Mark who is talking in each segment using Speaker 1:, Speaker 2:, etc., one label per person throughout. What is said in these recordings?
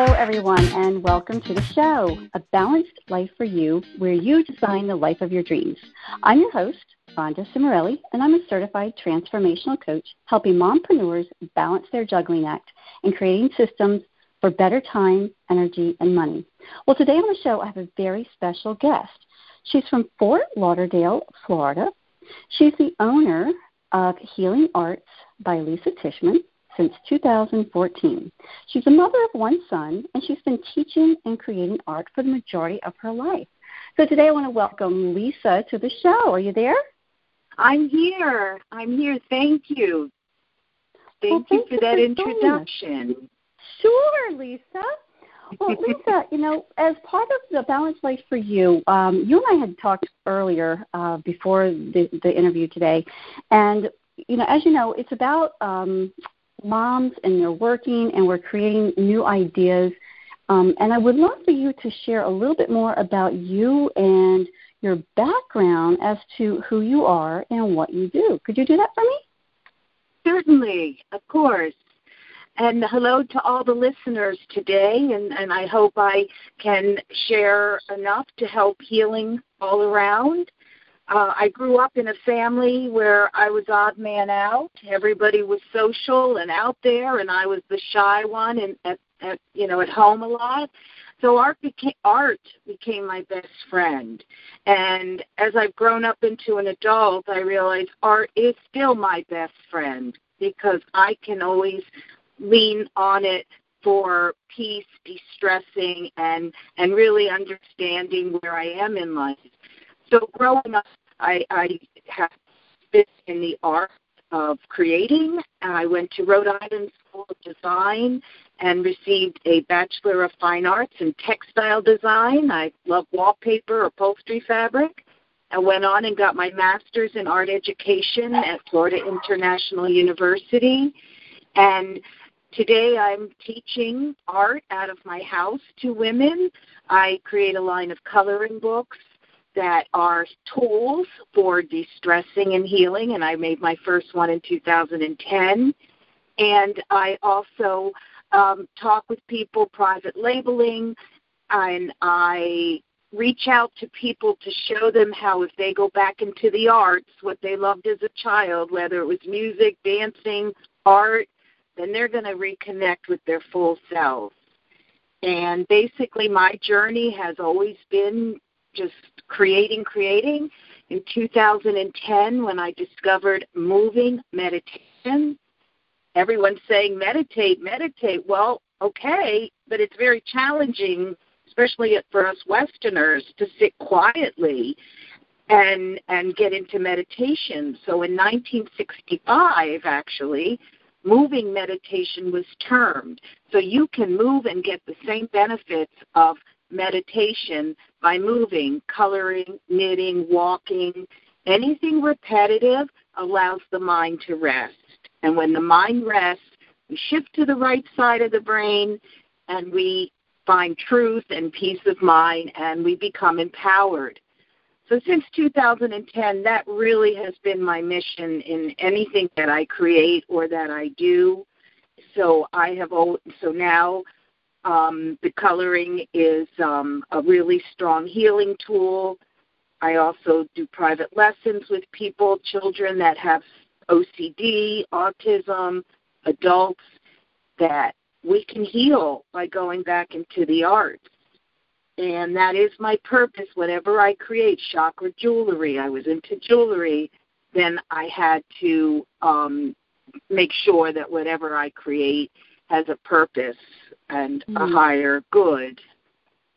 Speaker 1: Hello, everyone, and welcome to the show, A Balanced Life for You, where you design the life of your dreams. I'm your host, Rhonda Cimarelli, and I'm a certified transformational coach helping mompreneurs balance their juggling act and creating systems for better time, energy, and money. Well, today on the show, I have a very special guest. She's from Fort Lauderdale, Florida. She's the owner of Healing Arts by Lisa Tishman since 2014. She's a mother of one son, and she's been teaching and creating art for the majority of her life. So today I want to welcome Lisa to the show. Are you there?
Speaker 2: I'm here. I'm here. Thank you. Thank, well,
Speaker 1: thank
Speaker 2: you for that introduction.
Speaker 1: Sure, Lisa. Well, Lisa, you know, as part of the Balanced Life for You, um, you and I had talked earlier uh, before the, the interview today, and you know, as you know, it's about um, moms and they're working and we're creating new ideas. Um, and I would love for you to share a little bit more about you and your background as to who you are and what you do. Could you do that for me?
Speaker 2: Certainly, of course. And hello to all the listeners today, and, and I hope I can share enough to help healing all around. Uh, I grew up in a family where I was odd man out. Everybody was social and out there, and I was the shy one, and at, at you know at home a lot. So art became art became my best friend. And as I've grown up into an adult, I realize art is still my best friend because I can always lean on it for peace, de-stressing, and and really understanding where I am in life. So growing up, I, I have been in the art of creating. I went to Rhode Island School of Design and received a Bachelor of Fine Arts in Textile Design. I love wallpaper, upholstery fabric. I went on and got my master's in art education at Florida International University. And today I'm teaching art out of my house to women. I create a line of coloring books that are tools for de-stressing and healing, and I made my first one in 2010. And I also um, talk with people private labeling, and I reach out to people to show them how if they go back into the arts, what they loved as a child, whether it was music, dancing, art, then they're going to reconnect with their full selves. And basically, my journey has always been just creating, creating. In 2010, when I discovered moving meditation, everyone's saying meditate, meditate. Well, okay, but it's very challenging, especially for us Westerners, to sit quietly and and get into meditation. So in 1965, actually, moving meditation was termed. So you can move and get the same benefits of meditation by moving, coloring, knitting, walking. Anything repetitive allows the mind to rest. And when the mind rests, we shift to the right side of the brain and we find truth and peace of mind and we become empowered. So since 2010, that really has been my mission in anything that I create or that I do. So I have so now um, the coloring is um, a really strong healing tool. I also do private lessons with people, children that have OCD, autism, adults, that we can heal by going back into the arts. And that is my purpose. Whatever I create, chakra jewelry, I was into jewelry, then I had to um, make sure that whatever I create has a purpose and mm. a higher good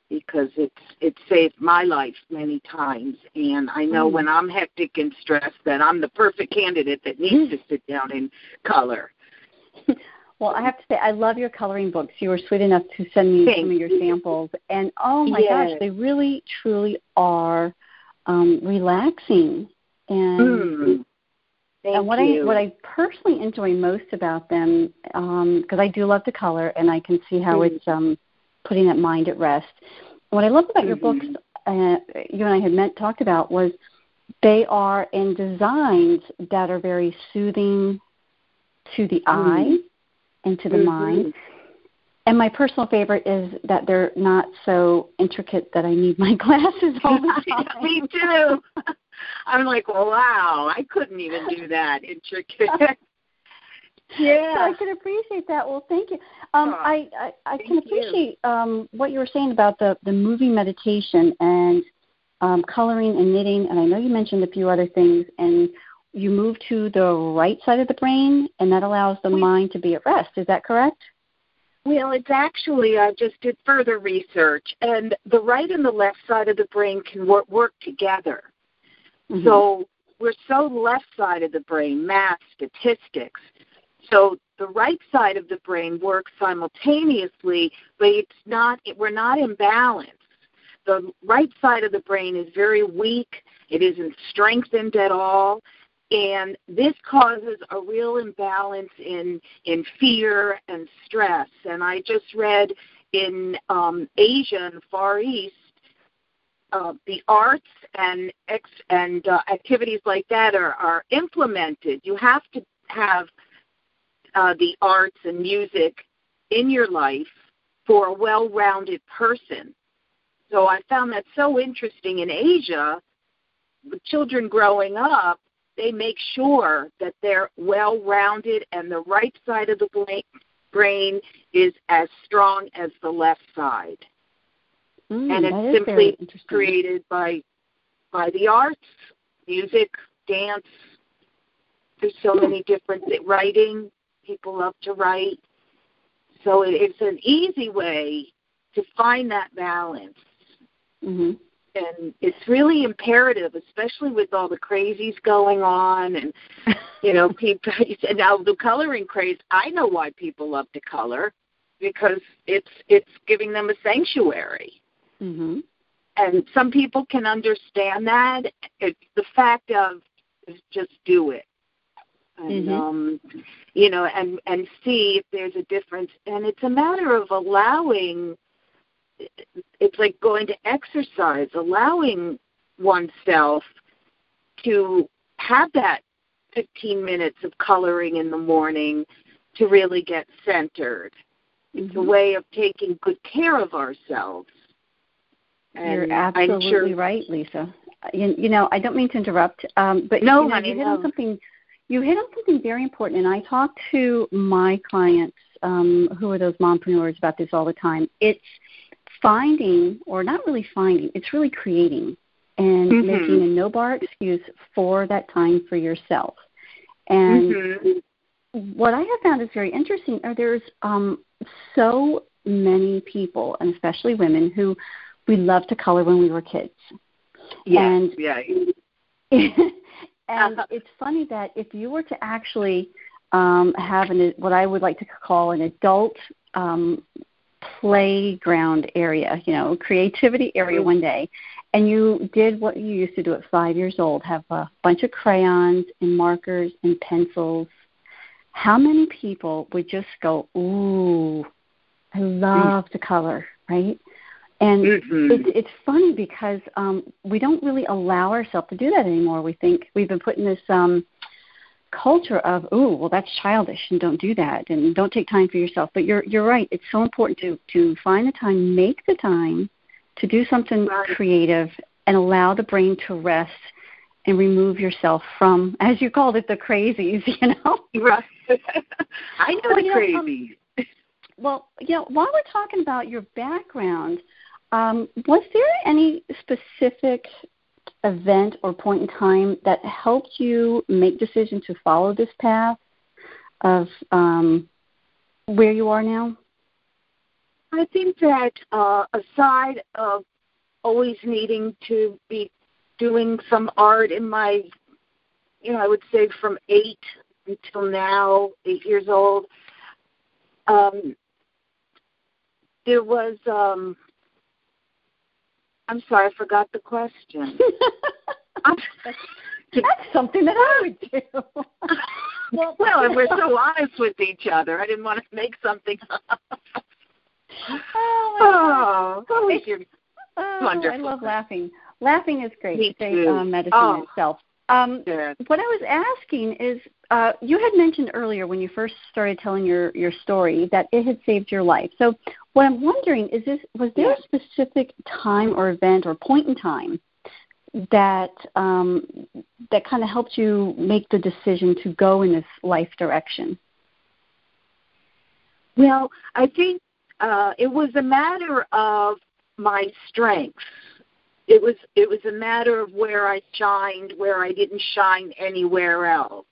Speaker 2: because it's it saved my life many times and I know mm. when I'm hectic and stressed that I'm the perfect candidate that needs to sit down and color.
Speaker 1: Well, I have to say, I love your coloring books. You were sweet enough to send me
Speaker 2: Thank
Speaker 1: some of your samples, and oh my
Speaker 2: yes.
Speaker 1: gosh, they really, truly are um, relaxing. And
Speaker 2: mm. Thank
Speaker 1: and what
Speaker 2: you.
Speaker 1: I what I personally enjoy most about them, because um, I do love to color, and I can see how mm-hmm. it's um, putting that mind at rest. What I love about mm-hmm. your books, uh, you and I had met, talked about, was they are in designs that are very soothing to the mm-hmm. eye and to the mind. and my personal favorite is that they're not so intricate that I need my glasses all the time.
Speaker 2: Me too. I'm like, wow, I couldn't even do that intricate.
Speaker 1: yeah, so I can appreciate that. Well, thank you. Um, oh, I I, I can appreciate um, what you were saying about the the moving meditation and um, coloring and knitting, and I know you mentioned a few other things. And you move to the right side of the brain, and that allows the mind to be at rest. Is that correct?
Speaker 2: Well, it's actually, I just did further research, and the right and the left side of the brain can work, work together. Mm-hmm. So we're so left side of the brain, math, statistics. So the right side of the brain works simultaneously, but it's not, we're not in balance. The right side of the brain is very weak. It isn't strengthened at all and this causes a real imbalance in in fear and stress and i just read in um, asia and far east uh, the arts and ex- and uh, activities like that are are implemented you have to have uh, the arts and music in your life for a well-rounded person so i found that so interesting in asia with children growing up they make sure that they're well rounded and the right side of the brain is as strong as the left side.
Speaker 1: Mm,
Speaker 2: and it's simply created by by the arts, music, dance. There's so many different writing. People love to write. So it, it's an easy way to find that balance.
Speaker 1: Mm-hmm
Speaker 2: and it's really imperative, especially with all the crazies going on, and you know, people. And now the coloring craze. I know why people love to color because it's it's giving them a sanctuary.
Speaker 1: Mm-hmm.
Speaker 2: And some people can understand that. It's the fact of just do it, and
Speaker 1: mm-hmm.
Speaker 2: um, you know, and and see if there's a difference. And it's a matter of allowing it's like going to exercise, allowing oneself to have that 15 minutes of coloring in the morning to really get centered. Mm-hmm. It's a mm-hmm. way of taking good care of ourselves.
Speaker 1: And You're absolutely sure, right, Lisa. You, you, know, I don't mean to interrupt, um, but
Speaker 2: no,
Speaker 1: you, know,
Speaker 2: honey,
Speaker 1: you hit
Speaker 2: no.
Speaker 1: on something. You hit on something very important, and I talk to my clients um, who are those mompreneurs about this all the time. It's finding, or not really finding, it's really creating and mm-hmm. making a no bar excuse for that time for yourself. And mm-hmm. what I have found is very interesting are there's um, so many people, and especially women, who we loved to color when we were kids.
Speaker 2: Yes,
Speaker 1: and,
Speaker 2: yeah.
Speaker 1: and uh-huh. it's funny that if you were to actually um, have an, what I would like to call an adult um, playground area, you know, creativity area mm-hmm. one day, and you did what you used to do at five years old, have a bunch of crayons and markers and pencils, how many people would just go, Ooh, I love mm-hmm. to color, right? And
Speaker 2: mm-hmm.
Speaker 1: it's it's funny because um we don't really allow ourselves to do that anymore. We think we've been put in this um culture of oh well that's childish and don't do that and don't take time for yourself but you're you're right it's so important to to find the time make the time to do something
Speaker 2: right.
Speaker 1: creative and allow the brain to rest and remove yourself from as you called it the crazies you know
Speaker 2: right i know
Speaker 1: well,
Speaker 2: the crazies
Speaker 1: know, um, well you know while we're talking about your background um, was there any specific event or point in time that helped you make decision to follow this path of um, where you are now?
Speaker 2: I think that uh, aside of always needing to be doing some art in my, you know, I would say from eight until now, eight years old, um, there was um, I'm sorry, I forgot the question.
Speaker 1: That's something that I would do.
Speaker 2: well, well, and we're so honest with each other. I didn't want to make something up.
Speaker 1: Oh,
Speaker 2: oh,
Speaker 1: oh,
Speaker 2: wonderful.
Speaker 1: I love laughing. Laughing is great.
Speaker 2: Me
Speaker 1: it's
Speaker 2: too.
Speaker 1: um, medicine
Speaker 2: oh.
Speaker 1: itself. Um, What I was asking is, uh, you had mentioned earlier when you first started telling your your story that it had saved your life. So, what I'm wondering is, this was there a specific time or event or point in time that um, that kind of helped you make the decision to go in this life direction?
Speaker 2: Well, I think uh, it was a matter of my strengths. It was it was a matter of where I shined, where I didn't shine anywhere else.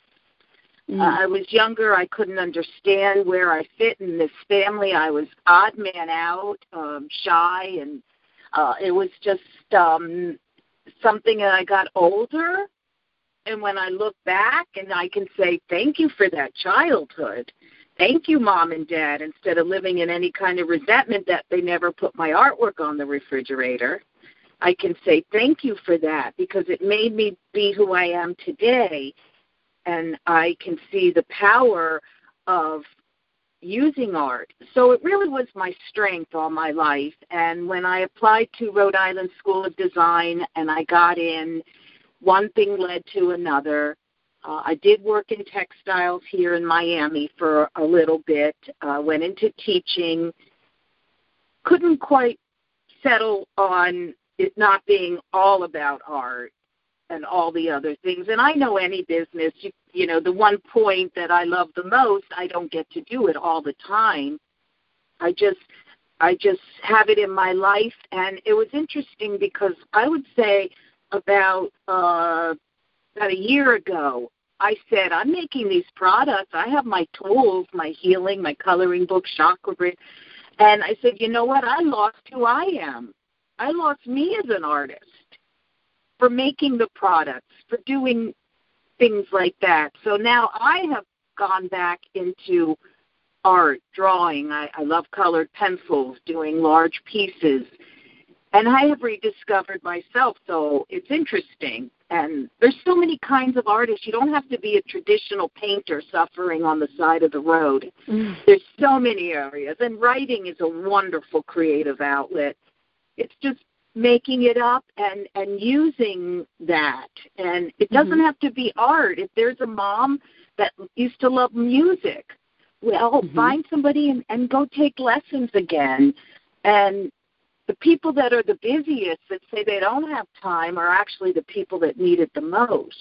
Speaker 2: Mm. Uh, I was younger. I couldn't understand where I fit in this family. I was odd man out, um, shy, and uh, it was just um, something that I got older. And when I look back, and I can say thank you for that childhood thank you, mom and dad, instead of living in any kind of resentment that they never put my artwork on the refrigerator. I can say thank you for that because it made me be who I am today. And I can see the power of using art. So it really was my strength all my life. And when I applied to Rhode Island School of Design and I got in, one thing led to another. Uh, I did work in textiles here in Miami for a little bit, uh, went into teaching, couldn't quite settle on it not being all about art and all the other things. And I know any business, you, you know, the one point that I love the most, I don't get to do it all the time. I just I just have it in my life and it was interesting because I would say about uh about a year ago, I said, I'm making these products. I have my tools, my healing, my coloring book, chakra. And I said, you know what? I lost who I am. I lost me as an artist for making the products, for doing things like that. So now I have gone back into art, drawing. I, I love colored pencils, doing large pieces. And I have rediscovered myself, so it's interesting. And there's so many kinds of artists. You don't have to be a traditional painter suffering on the side of the road. Mm. There's so many areas. And writing is a wonderful creative outlet. It's just making it up and and using that and it doesn't mm-hmm. have to be art if there's a mom that used to love music well mm-hmm. find somebody and, and go take lessons again and the people that are the busiest that say they don't have time are actually the people that need it the most.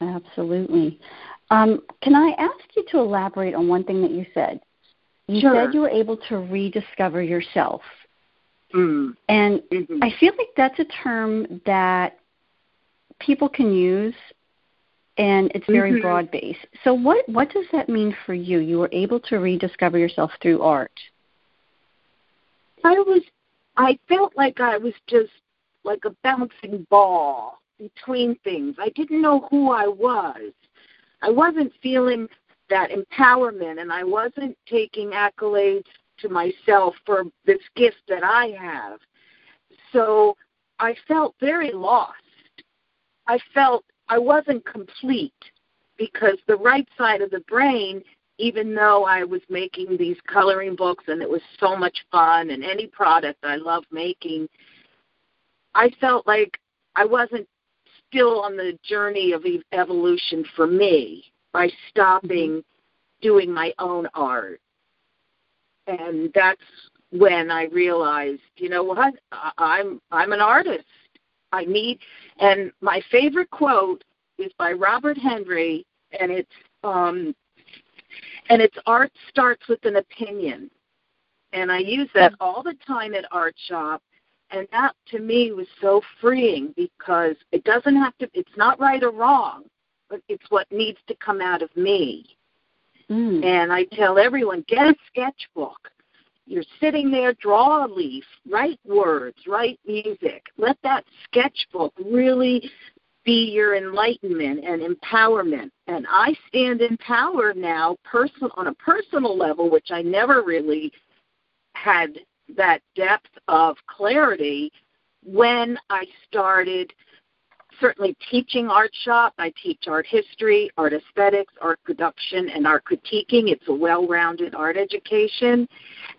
Speaker 1: Absolutely. Um, can I ask you to elaborate on one thing that you said? You
Speaker 2: sure.
Speaker 1: said you were able to rediscover yourself.
Speaker 2: Mm.
Speaker 1: And
Speaker 2: mm-hmm.
Speaker 1: I feel like that's a term that people can use and it's very mm-hmm. broad based. So what what does that mean for you? You were able to rediscover yourself through art.
Speaker 2: I was I felt like I was just like a bouncing ball between things. I didn't know who I was. I wasn't feeling that empowerment and I wasn't taking accolades to myself for this gift that I have. So I felt very lost. I felt I wasn't complete because the right side of the brain even though I was making these coloring books and it was so much fun and any product I love making, I felt like I wasn't still on the journey of evolution for me by stopping mm-hmm. doing my own art. And that's when I realized, you know what? I'm I'm an artist. I need and my favorite quote is by Robert Henri and it's um and it's art starts with an opinion. And I use that all the time at Art Shop. And that to me was so freeing because it doesn't have to, it's not right or wrong, but it's what needs to come out of me. Mm. And I tell everyone get a sketchbook. You're sitting there, draw a leaf, write words, write music. Let that sketchbook really be your enlightenment and empowerment. And I stand in power now person on a personal level, which I never really had that depth of clarity when I started certainly teaching art shop. I teach art history, art aesthetics, art production, and art critiquing. It's a well-rounded art education.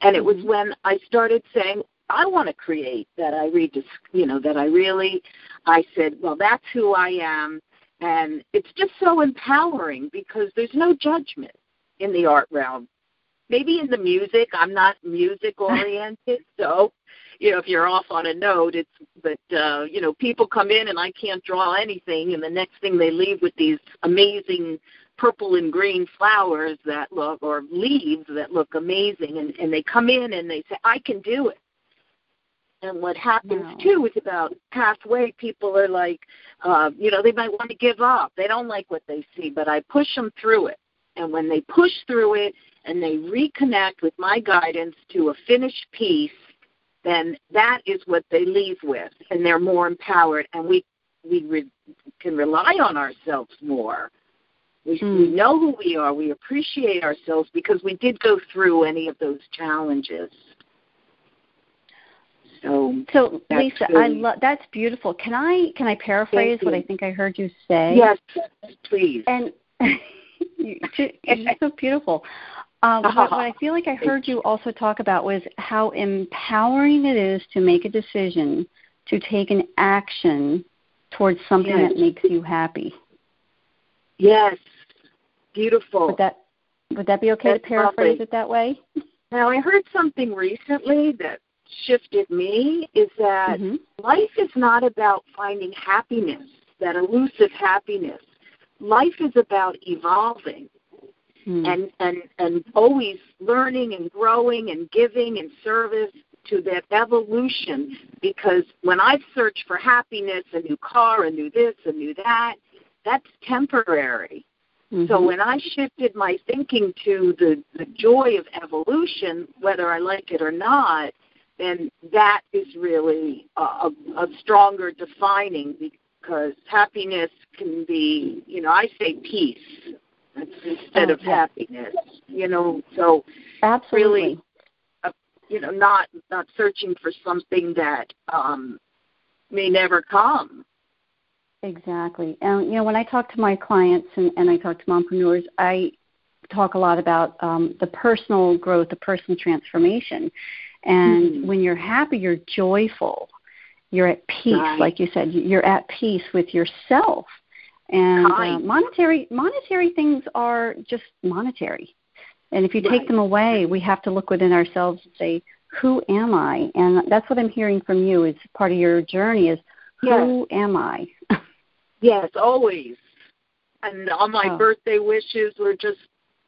Speaker 2: And it was mm-hmm. when I started saying, I want to create that I read, you know, that I really, I said, well, that's who I am, And it's just so empowering because there's no judgment in the art realm. Maybe in the music, I'm not music oriented, so you know, if you're off on a note, it's but uh, you know, people come in and I can't draw anything and the next thing they leave with these amazing purple and green flowers that look or leaves that look amazing and, and they come in and they say, I can do it. And what happens too is about halfway people are like, uh, you know, they might want to give up. They don't like what they see, but I push them through it. And when they push through it and they reconnect with my guidance to a finished piece, then that is what they leave with, and they're more empowered, and we we re- can rely on ourselves more. We, mm. we know who we are. We appreciate ourselves because we did go through any of those challenges. So,
Speaker 1: so Lisa, really, I love that's beautiful. Can I can I paraphrase what I think I heard you say?
Speaker 2: Yes, please.
Speaker 1: And it's so beautiful. Um, what, what I feel like I heard you also talk about was how empowering it is to make a decision to take an action towards something yes. that makes you happy.
Speaker 2: Yes, beautiful.
Speaker 1: Would that would that be okay That's to paraphrase lovely. it that way?
Speaker 2: Now I heard something recently that shifted me is that mm-hmm. life is not about finding happiness, that elusive happiness. Life is about evolving mm. and, and, and always learning and growing and giving and service to that evolution because when I've searched for happiness, a new car, a new this, a new that, that's temporary. Mm-hmm. So when I shifted my thinking to the, the joy of evolution, whether I like it or not, then that is really a, a, a stronger defining because happiness can be, you know, I say peace instead oh, of happiness. You know, so
Speaker 1: absolutely,
Speaker 2: really, uh, you know, not not searching for something that um, may never come.
Speaker 1: Exactly, and you know, when I talk to my clients and, and I talk to mompreneurs, I talk a lot about um, the personal growth, the personal transformation. And mm-hmm. when you're happy, you're joyful. You're at peace, right. like you said. You're at peace with yourself and uh, monetary monetary things are just monetary. And if you take them away, we have to look within ourselves and say, "Who am I?" And that's what I'm hearing from you. Is part of your journey is who yes. am I?
Speaker 2: yes, always. And all my oh. birthday wishes were just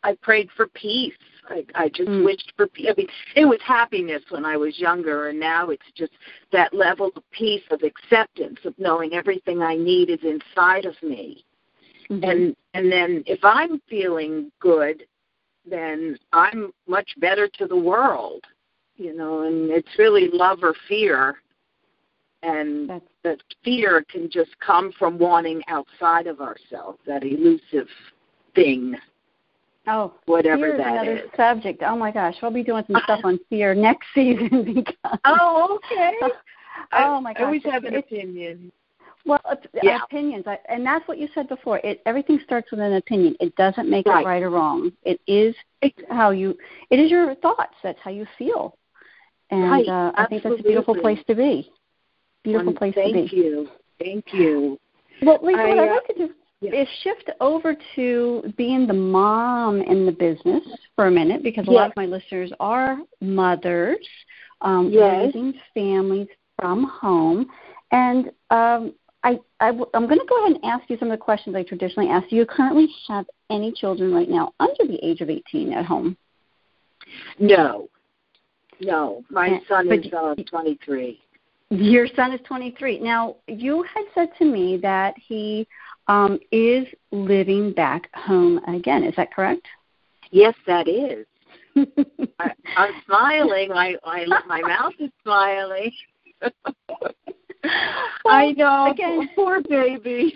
Speaker 2: I prayed for peace. I, I just mm. wished for peace. I mean, it was happiness when I was younger, and now it's just that level of peace, of acceptance, of knowing everything I need is inside of me. Mm-hmm. And and then if I'm feeling good, then I'm much better to the world, you know. And it's really love or fear, and That's... that fear can just come from wanting outside of ourselves, that elusive thing.
Speaker 1: Oh,
Speaker 2: whatever
Speaker 1: fear
Speaker 2: that
Speaker 1: is subject. Oh my gosh, we'll be doing some stuff on fear next season because.
Speaker 2: Oh, okay.
Speaker 1: oh my gosh,
Speaker 2: I always have an opinion.
Speaker 1: Well, uh, yeah. opinions, I, and that's what you said before. It everything starts with an opinion. It doesn't make right. it right or wrong. It is how you. It is your thoughts. That's how you feel, and
Speaker 2: right.
Speaker 1: uh, I think that's a beautiful place to be. Beautiful um, place
Speaker 2: to
Speaker 1: be.
Speaker 2: Thank you. Thank you.
Speaker 1: Well, Lisa, I, what I'd uh, like to do yeah. is shift over to being the mom in the business for a minute because a yes. lot of my listeners are mothers um,
Speaker 2: yes.
Speaker 1: raising families from home. And um, I, I, am going to go ahead and ask you some of the questions I traditionally ask. Do you currently have any children right now under the age of 18 at home?
Speaker 2: No. No. My son is uh, 23.
Speaker 1: Your son is 23. Now, you had said to me that he um, is living back home again. Is that correct?
Speaker 2: Yes, that is. I, I'm smiling. I, I, my mouth is smiling. I know. Again, poor baby.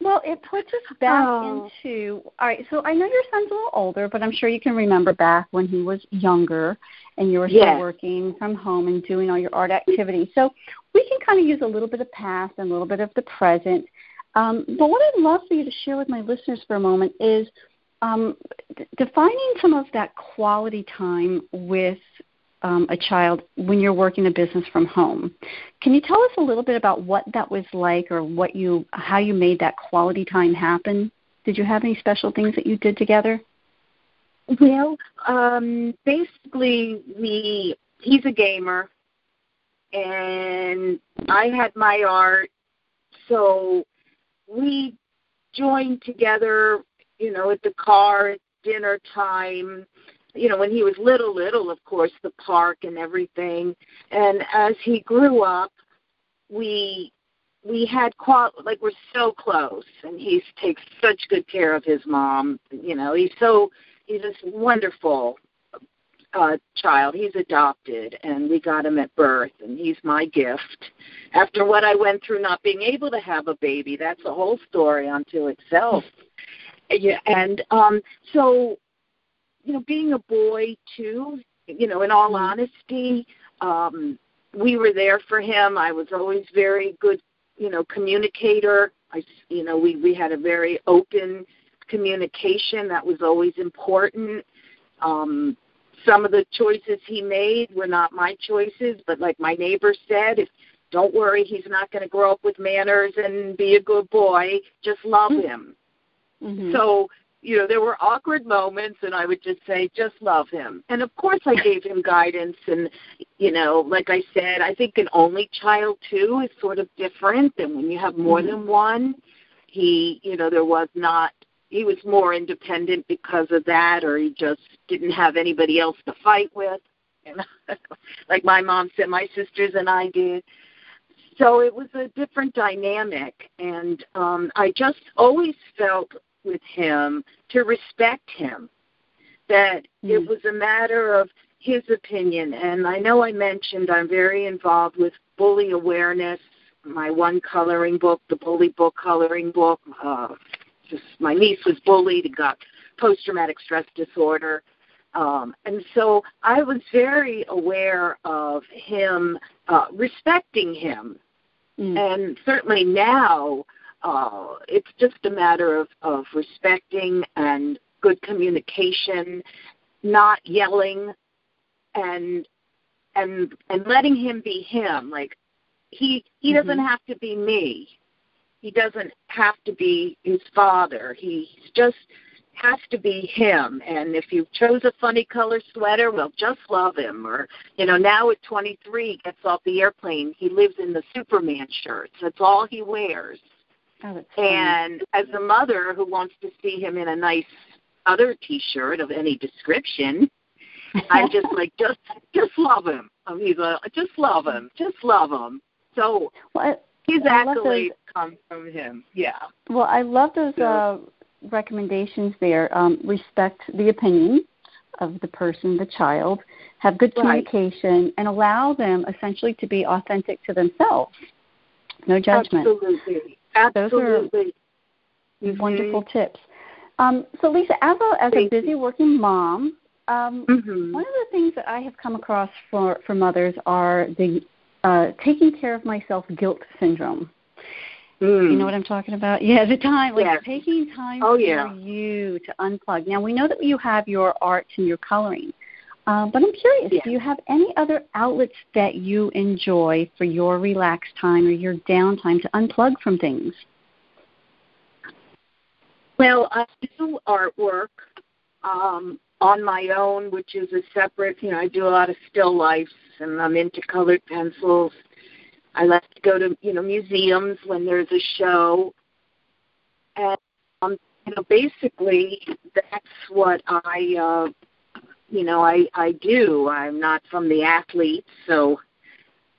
Speaker 1: Well, it puts us back oh. into all right. So I know your son's a little older, but I'm sure you can remember back when he was younger, and you were still yes. working from home and doing all your art activities. So we can kind of use a little bit of past and a little bit of the present um, but what I'd love for you to share with my listeners for a moment is um, d- defining some of that quality time with um, a child when you're working a business from home. Can you tell us a little bit about what that was like, or what you how you made that quality time happen? Did you have any special things that you did together?
Speaker 2: Well, um, basically, we he's a gamer, and I had my art, so we joined together. You know, at the car at dinner time. You know, when he was little, little, of course, the park and everything. And as he grew up, we we had qual like we're so close and he takes such good care of his mom you know he's so he's just wonderful uh child. He's adopted and we got him at birth and he's my gift. After what i went through not being able to have a baby that's a whole story unto itself. Yeah and um so you know being a boy too you know in all honesty um we were there for him. I was always very good you know communicator. I you know we we had a very open communication that was always important. Um some of the choices he made were not my choices but like my neighbor said if don't worry he's not going to grow up with manners and be a good boy just love mm-hmm. him mm-hmm. so you know, there were awkward moments, and I would just say, just love him. And of course, I gave him guidance, and you know, like I said, I think an only child too is sort of different than when you have more mm-hmm. than one. He, you know, there was not. He was more independent because of that, or he just didn't have anybody else to fight with. And like my mom said, my sisters and I did. So it was a different dynamic, and um, I just always felt with him to respect him. That mm. it was a matter of his opinion. And I know I mentioned I'm very involved with bully awareness, my one coloring book, the bully book coloring book. Uh, just my niece was bullied and got post traumatic stress disorder. Um, and so I was very aware of him, uh, respecting him. Mm. And certainly now, uh, it's just a matter of, of respecting and good communication, not yelling, and and and letting him be him. Like he he mm-hmm. doesn't have to be me. He doesn't have to be his father. He just has to be him. And if you chose a funny color sweater, well, just love him. Or, you know, now at 23, he gets off the airplane. He lives in the Superman shirts. That's all he wears.
Speaker 1: Oh,
Speaker 2: and as a mother who wants to see him in a nice other T-shirt of any description, I'm just like, just just love him. I mean, uh, just love him, just love him. So well, his accolades come from him. Yeah.
Speaker 1: Well, I love those uh, recommendations there. Um, respect the opinion of the person, the child. Have good communication right. and allow them essentially to be authentic to themselves. No judgment.
Speaker 2: Absolutely. Absolutely.
Speaker 1: Those are mm-hmm. wonderful tips. Um, so, Lisa, as a, as a busy working mom, um, mm-hmm. one of the things that I have come across for, for mothers are the uh, taking care of myself guilt syndrome. Mm. You know what I'm talking about? Yeah, the time, like taking time
Speaker 2: oh,
Speaker 1: for
Speaker 2: yeah.
Speaker 1: you to unplug. Now we know that you have your art and your coloring, uh, but I'm curious,
Speaker 2: yeah.
Speaker 1: do you have any other outlets that you enjoy for your relaxed time or your downtime to unplug from things?
Speaker 2: Well, I do artwork um, on my own, which is a separate, you know, I do a lot of still lifes and I'm into colored pencils. I like to go to, you know, museums when there's a show. And, um, you know, basically that's what I uh, you know, I I do. I'm not from the athletes, so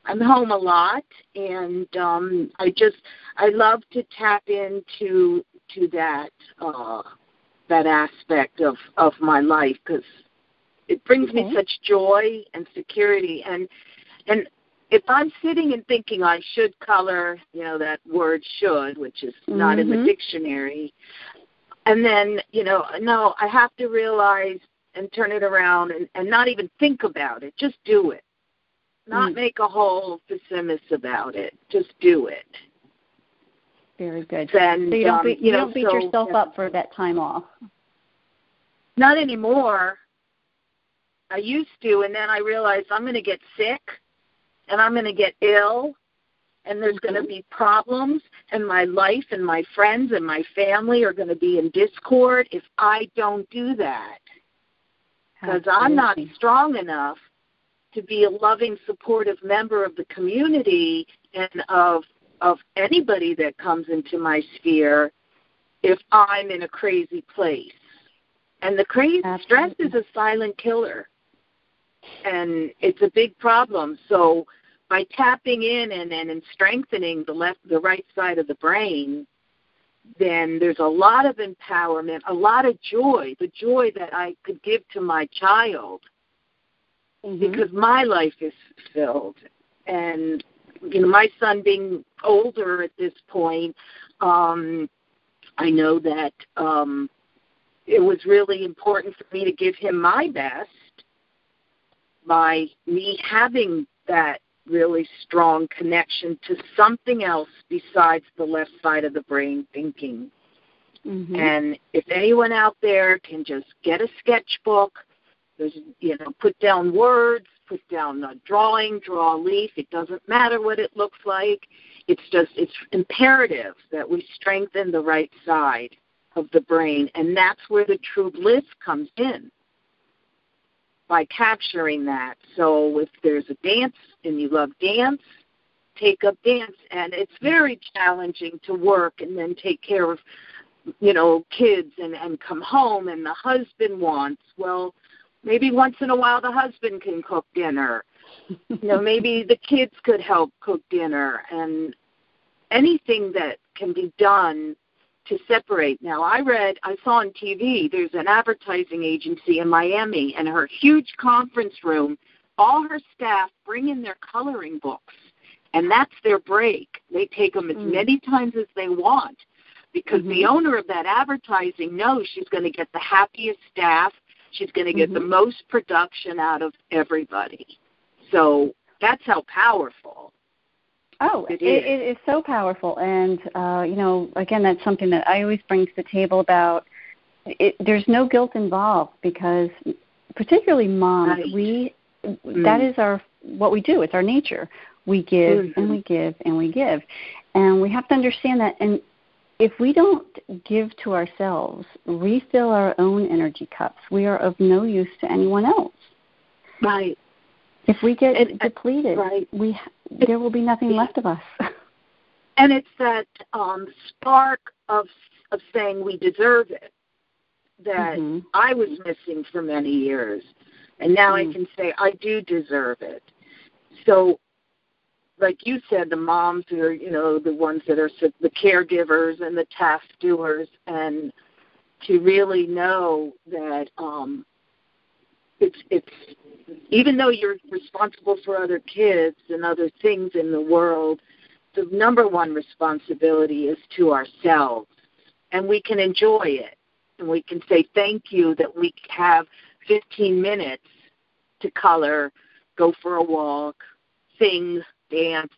Speaker 2: I'm home a lot, and um, I just I love to tap into to that uh, that aspect of of my life because it brings okay. me such joy and security and and if I'm sitting and thinking I should color, you know, that word should, which is mm-hmm. not in the mm-hmm. dictionary, and then, you know, no, I have to realize and turn it around and, and not even think about it. Just do it. Not mm. make a whole pessimist about it. Just do it.
Speaker 1: Very good.
Speaker 2: And,
Speaker 1: so you don't,
Speaker 2: um,
Speaker 1: beat, you,
Speaker 2: know,
Speaker 1: don't beat
Speaker 2: so,
Speaker 1: yourself
Speaker 2: yeah.
Speaker 1: up for that time off.
Speaker 2: Not anymore. I used to, and then I realized I'm going to get sick, and I'm going to get ill, and there's
Speaker 1: mm-hmm.
Speaker 2: going to be problems, and my life and my friends and my family are going to be in discord if I don't do that. Because I'm not strong enough to be a loving, supportive member of the community and of of anybody that comes into my sphere if I'm in a crazy place. And the crazy Absolutely. stress is a silent killer. And it's a big problem. So by tapping in and, and, and strengthening the left the right side of the brain, then there's a lot of empowerment, a lot of joy, the joy that I could give to my child mm-hmm. because my life is filled. And you know, my son being older at this point, um, I know that um, it was really important for me to give him my best by me having that really strong connection to something else besides the left side of the brain thinking. Mm-hmm. And if anyone out there can just get a sketchbook, there's you know, put down words, put down a drawing, draw a leaf. It doesn't matter what it looks like. It's just it's imperative that we strengthen the right side of the brain, and that's where the true bliss comes in by capturing that. So if there's a dance and you love dance, take up dance, and it's very challenging to work and then take care of you know kids and and come home and the husband wants well maybe once in a while the husband can cook dinner you know maybe the kids could help cook dinner and anything that can be done to separate now i read i saw on tv there's an advertising agency in miami and her huge conference room all her staff bring in their coloring books and that's their break they take them as mm. many times as they want because mm-hmm. the owner of that advertising knows she's going to get the happiest staff She's going to get mm-hmm. the most production out of everybody. So that's how powerful.
Speaker 1: Oh, it is. It, it is so powerful, and uh, you know, again, that's something that I always bring to the table about. It, there's no guilt involved because, particularly moms, right. we mm. that is our what we do. It's our nature. We give mm-hmm. and we give and we give, and we have to understand that. And if we don't give to ourselves, refill our own energy cups, we are of no use to anyone else.
Speaker 2: Right.
Speaker 1: If we get it, depleted, right. we there will be nothing left of us.
Speaker 2: And it's that um, spark of of saying we deserve it that mm-hmm. I was missing for many years, and now mm-hmm. I can say I do deserve it. So like you said, the moms who are, you know, the ones that are the caregivers and the task doers, and to really know that um, it's it's even though you're responsible for other kids and other things in the world, the number one responsibility is to ourselves, and we can enjoy it, and we can say thank you that we have 15 minutes to color, go for a walk, sing, dance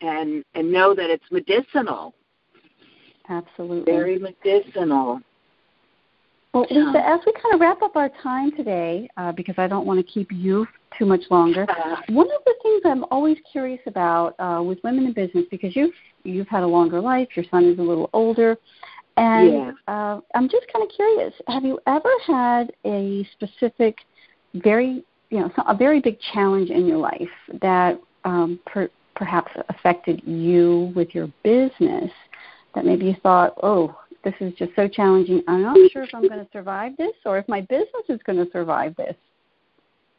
Speaker 2: and and know that it's medicinal.
Speaker 1: Absolutely.
Speaker 2: Very medicinal.
Speaker 1: Well, Lisa, as we kind of wrap up our time today, uh, because I don't want to keep you too much longer, one of the things I'm always curious about uh, with women in business, because you've you've had a longer life, your son is a little older, and
Speaker 2: yeah.
Speaker 1: uh, I'm just kind of curious: Have you ever had a specific, very you know, a very big challenge in your life that um, per, perhaps affected you with your business that maybe you thought, oh, this is just so challenging. I'm not sure if I'm going to survive this or if my business is going to survive this.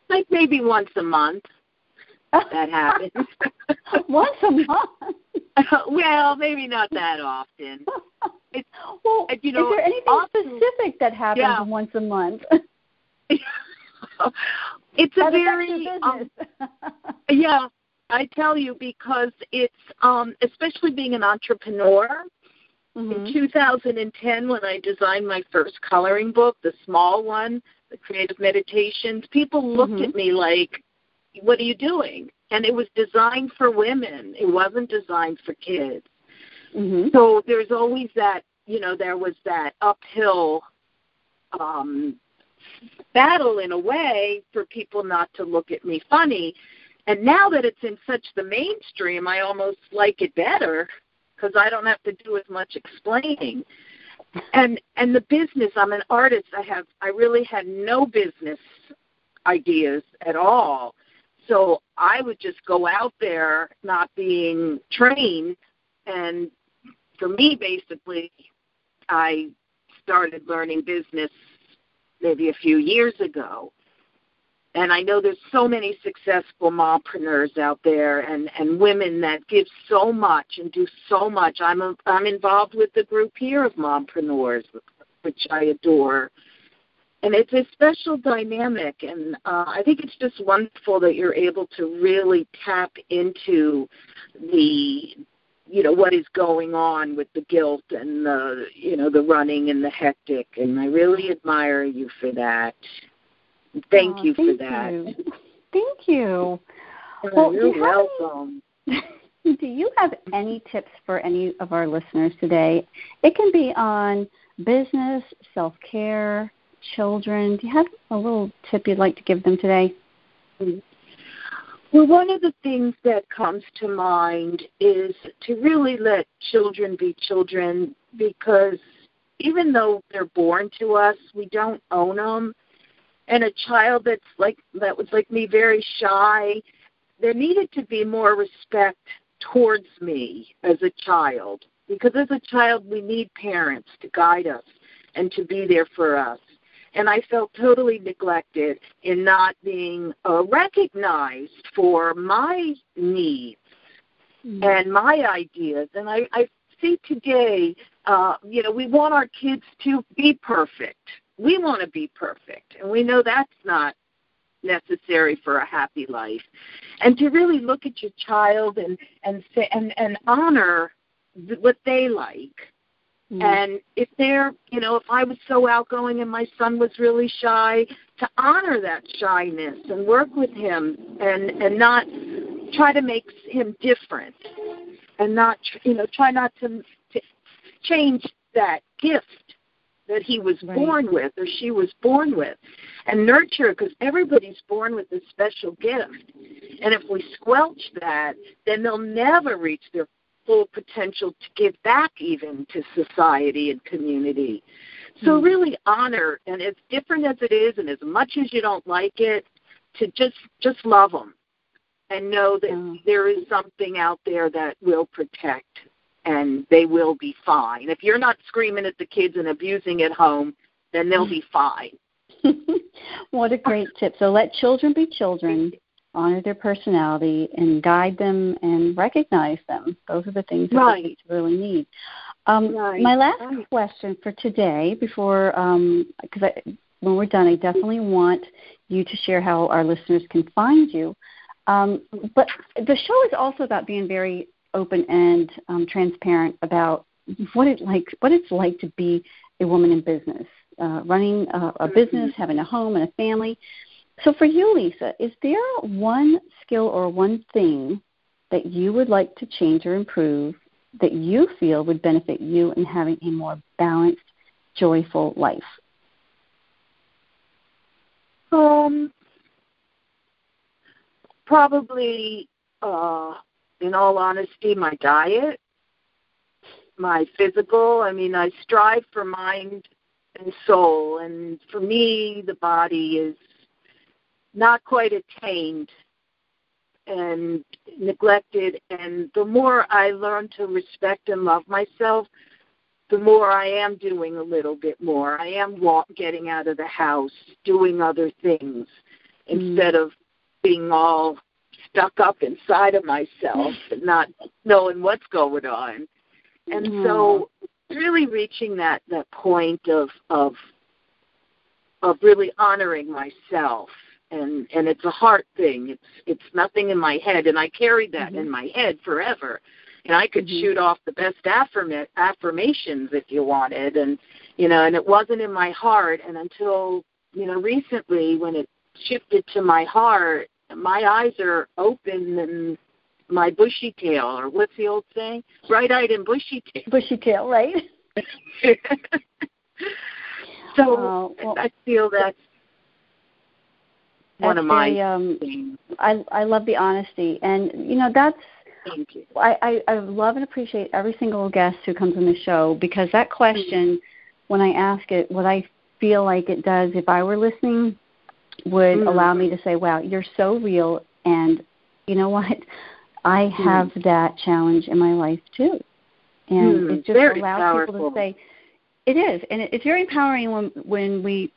Speaker 2: Like maybe once a month that happens.
Speaker 1: once a month?
Speaker 2: well, maybe not that often.
Speaker 1: It's, well, you know, is there anything often, specific that happens yeah. once a month?
Speaker 2: it's a that very um, yeah I tell you because it's um, especially being an entrepreneur. Mm-hmm. In 2010, when I designed my first coloring book, the small one, the Creative Meditations, people looked mm-hmm. at me like, "What are you doing?" And it was designed for women. It wasn't designed for kids. Mm-hmm. So there's always that, you know, there was that uphill um, battle in a way for people not to look at me funny. And now that it's in such the mainstream, I almost like it better because I don't have to do as much explaining. And and the business, I'm an artist. I have I really had no business ideas at all. So I would just go out there not being trained and for me basically I started learning business maybe a few years ago. And I know there's so many successful mompreneurs out there and, and women that give so much and do so much. I'm a, I'm involved with the group here of mompreneurs, which I adore. And it's a special dynamic, and uh, I think it's just wonderful that you're able to really tap into the you know what is going on with the guilt and the you know the running and the hectic and i really admire you for that thank
Speaker 1: oh,
Speaker 2: you
Speaker 1: thank
Speaker 2: for that
Speaker 1: you. thank you
Speaker 2: well, you're welcome
Speaker 1: any, do you have any tips for any of our listeners today it can be on business self care children do you have a little tip you'd like to give them today.
Speaker 2: Well, one of the things that comes to mind is to really let children be children because even though they're born to us, we don't own them. And a child that's like that was like me, very shy, there needed to be more respect towards me as a child because as a child we need parents to guide us and to be there for us and I felt totally neglected in not being uh, recognized for my needs mm-hmm. and my ideas. And I, I see today, uh, you know, we want our kids to be perfect. We want to be perfect, and we know that's not necessary for a happy life. And to really look at your child and and say and and honor what they like Mm. And if they're, you know, if I was so outgoing and my son was really shy, to honor that shyness and work with him and and not try to make him different and not, you know, try not to, to change that gift that he was right. born with or she was born with and nurture because everybody's born with a special gift and if we squelch that then they'll never reach their full potential to give back even to society and community. So mm really honor, and as different as it is, and as much as you don't like it, to just just love them, and know that mm. there is something out there that will protect, and they will be fine. If you're not screaming at the kids and abusing at home, then they'll be fine.
Speaker 1: what a great tip! So let children be children honor their personality and guide them and recognize them. Those are the things that right. kids really need. Um, right. My last right. question for today, before because um, when we're done, I definitely want you to share how our listeners can find you. Um, but the show is also about being very open and um, transparent about what it like what it's like to be a woman in business, uh, running a, a business, mm-hmm. having a home and a family. So, for you, Lisa, is there one skill or one thing that you would like to change or improve that you feel would benefit you in having a more balanced, joyful life?
Speaker 2: Um, probably, uh, in all honesty, my diet, my physical. I mean, I strive for mind and soul, and for me, the body is not quite attained and neglected. And the more I learn to respect and love myself, the more I am doing a little bit more. I am walk, getting out of the house, doing other things mm. instead of being all stuck up inside of myself and not knowing what's going on. And so really reaching that that point of of of really honoring myself. And and it's a heart thing. It's it's nothing in my head. And i carried that mm-hmm. in my head forever. And i could mm-hmm. shoot off the best affirm- affirmations if you wanted. And you know and it wasn't in my heart. And until you know recently when it shifted to my heart my eyes are open and my bushy tail or what's the old saying bright eyed and bushy tail
Speaker 1: bushy tail right
Speaker 2: so oh, well, i feel that's one
Speaker 1: of
Speaker 2: my
Speaker 1: um, things. I I love the honesty, and you know that's.
Speaker 2: Thank you.
Speaker 1: I, I I love and appreciate every single guest who comes on the show because that question, mm-hmm. when I ask it, what I feel like it does, if I were listening, would mm-hmm. allow me to say, "Wow, you're so real," and you know what, I mm-hmm. have that challenge in my life too, and
Speaker 2: mm,
Speaker 1: it just allows
Speaker 2: powerful.
Speaker 1: people to say, "It is," and it's very empowering when when we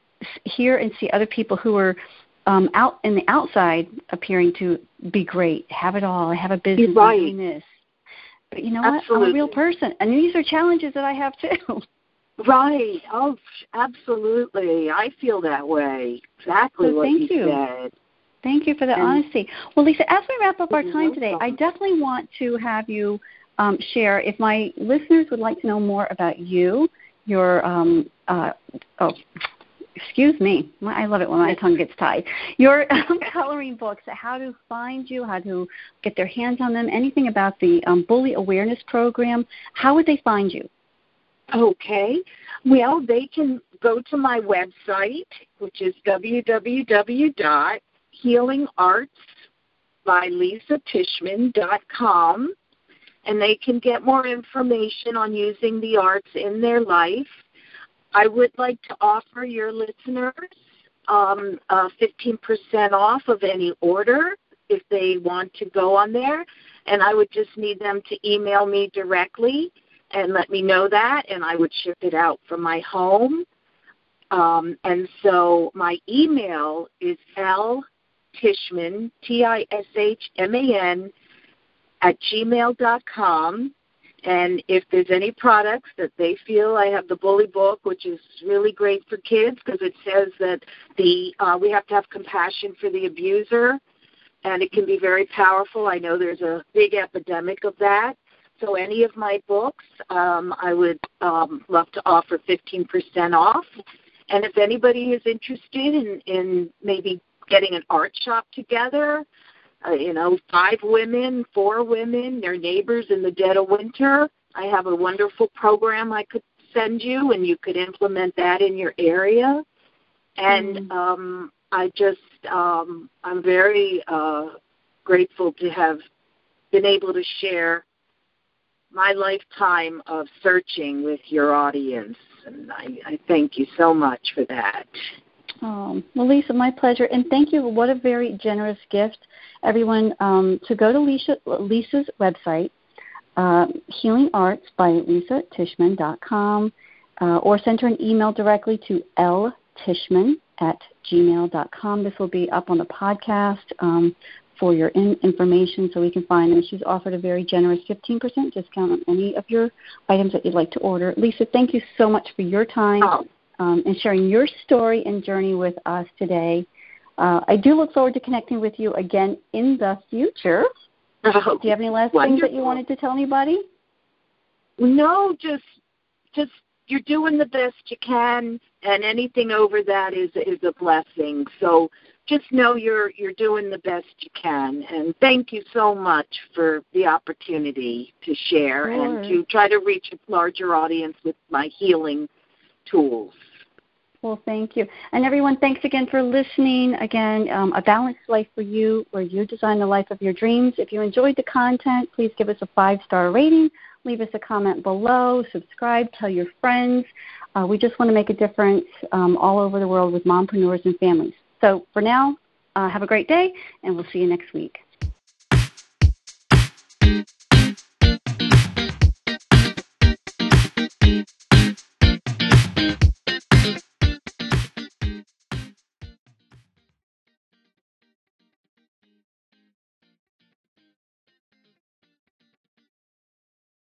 Speaker 1: hear and see other people who are um, out in the outside appearing to be great, have it all, have a business,
Speaker 2: right.
Speaker 1: doing this. But you know
Speaker 2: Absolutely.
Speaker 1: what? I'm a real person, and these are challenges that I have too.
Speaker 2: Right. Oh, absolutely. I feel that way. Exactly
Speaker 1: so
Speaker 2: what
Speaker 1: thank
Speaker 2: you,
Speaker 1: you
Speaker 2: said.
Speaker 1: Thank you for the and honesty. Well, Lisa, as we wrap up our time today. I definitely want to have you um, share. If my listeners would like to know more about you, your um, uh, oh, excuse me, I love it when my tongue gets tied. Your um, coloring books, how to find you, how to get their hands on them, anything about the um, bully awareness program, how would they find you?
Speaker 2: Okay. Well, they can go to my website, which is www.healingartsbylisatishman.com, and they can get more information on using the arts in their life. I would like to offer your listeners um, uh, 15% off of any order if they want to go on there, and I would just need them to email me directly and let me know that, and I would ship it out from my home. Um, and so my email is L Tishman, T I S H M A N, at gmail dot com. And if there's any products that they feel I have the Bully Book, which is really great for kids because it says that the uh, we have to have compassion for the abuser, and it can be very powerful. I know there's a big epidemic of that. So any of my books, um, I would um, love to offer 15% off. And if anybody is interested in, in maybe getting an art shop together, uh, you know, five women, four women, their neighbors in the dead of winter, I have a wonderful program I could send you, and you could implement that in your area. And mm. um, I just, um, I'm very uh, grateful to have been able to share my lifetime of searching with your audience. And I, I thank you so much for that.
Speaker 1: Oh, well, Lisa, my pleasure. And thank you. What a very generous gift. Everyone, um, to go to Lisa, Lisa's website, uh, Healing Arts by LisaTishman.com, uh, or send her an email directly to ltishman at gmail.com. This will be up on the podcast. Um, for your in- information so we can find them. She's offered a very generous 15% discount on any of your items that you'd like to order. Lisa, thank you so much for your time
Speaker 2: oh.
Speaker 1: um, and sharing your story and journey with us today. Uh, I do look forward to connecting with you again in the future.
Speaker 2: Oh,
Speaker 1: do you have any last
Speaker 2: wonderful.
Speaker 1: things that you wanted to tell anybody?
Speaker 2: No, just just you're doing the best you can, and anything over that is is a blessing. So just know you're you're doing the best you can. And thank you so much for the opportunity to share
Speaker 1: sure.
Speaker 2: and to try to reach a larger audience with my healing tools.
Speaker 1: Well thank you. And everyone thanks again for listening. Again um, a balanced life for you where you design the life of your dreams. If you enjoyed the content please give us a five star rating. Leave us a comment below. Subscribe. Tell your friends. Uh, we just want to make a difference um, all over the world with mompreneurs and families so for now, uh, have a great day, and we'll see you next week.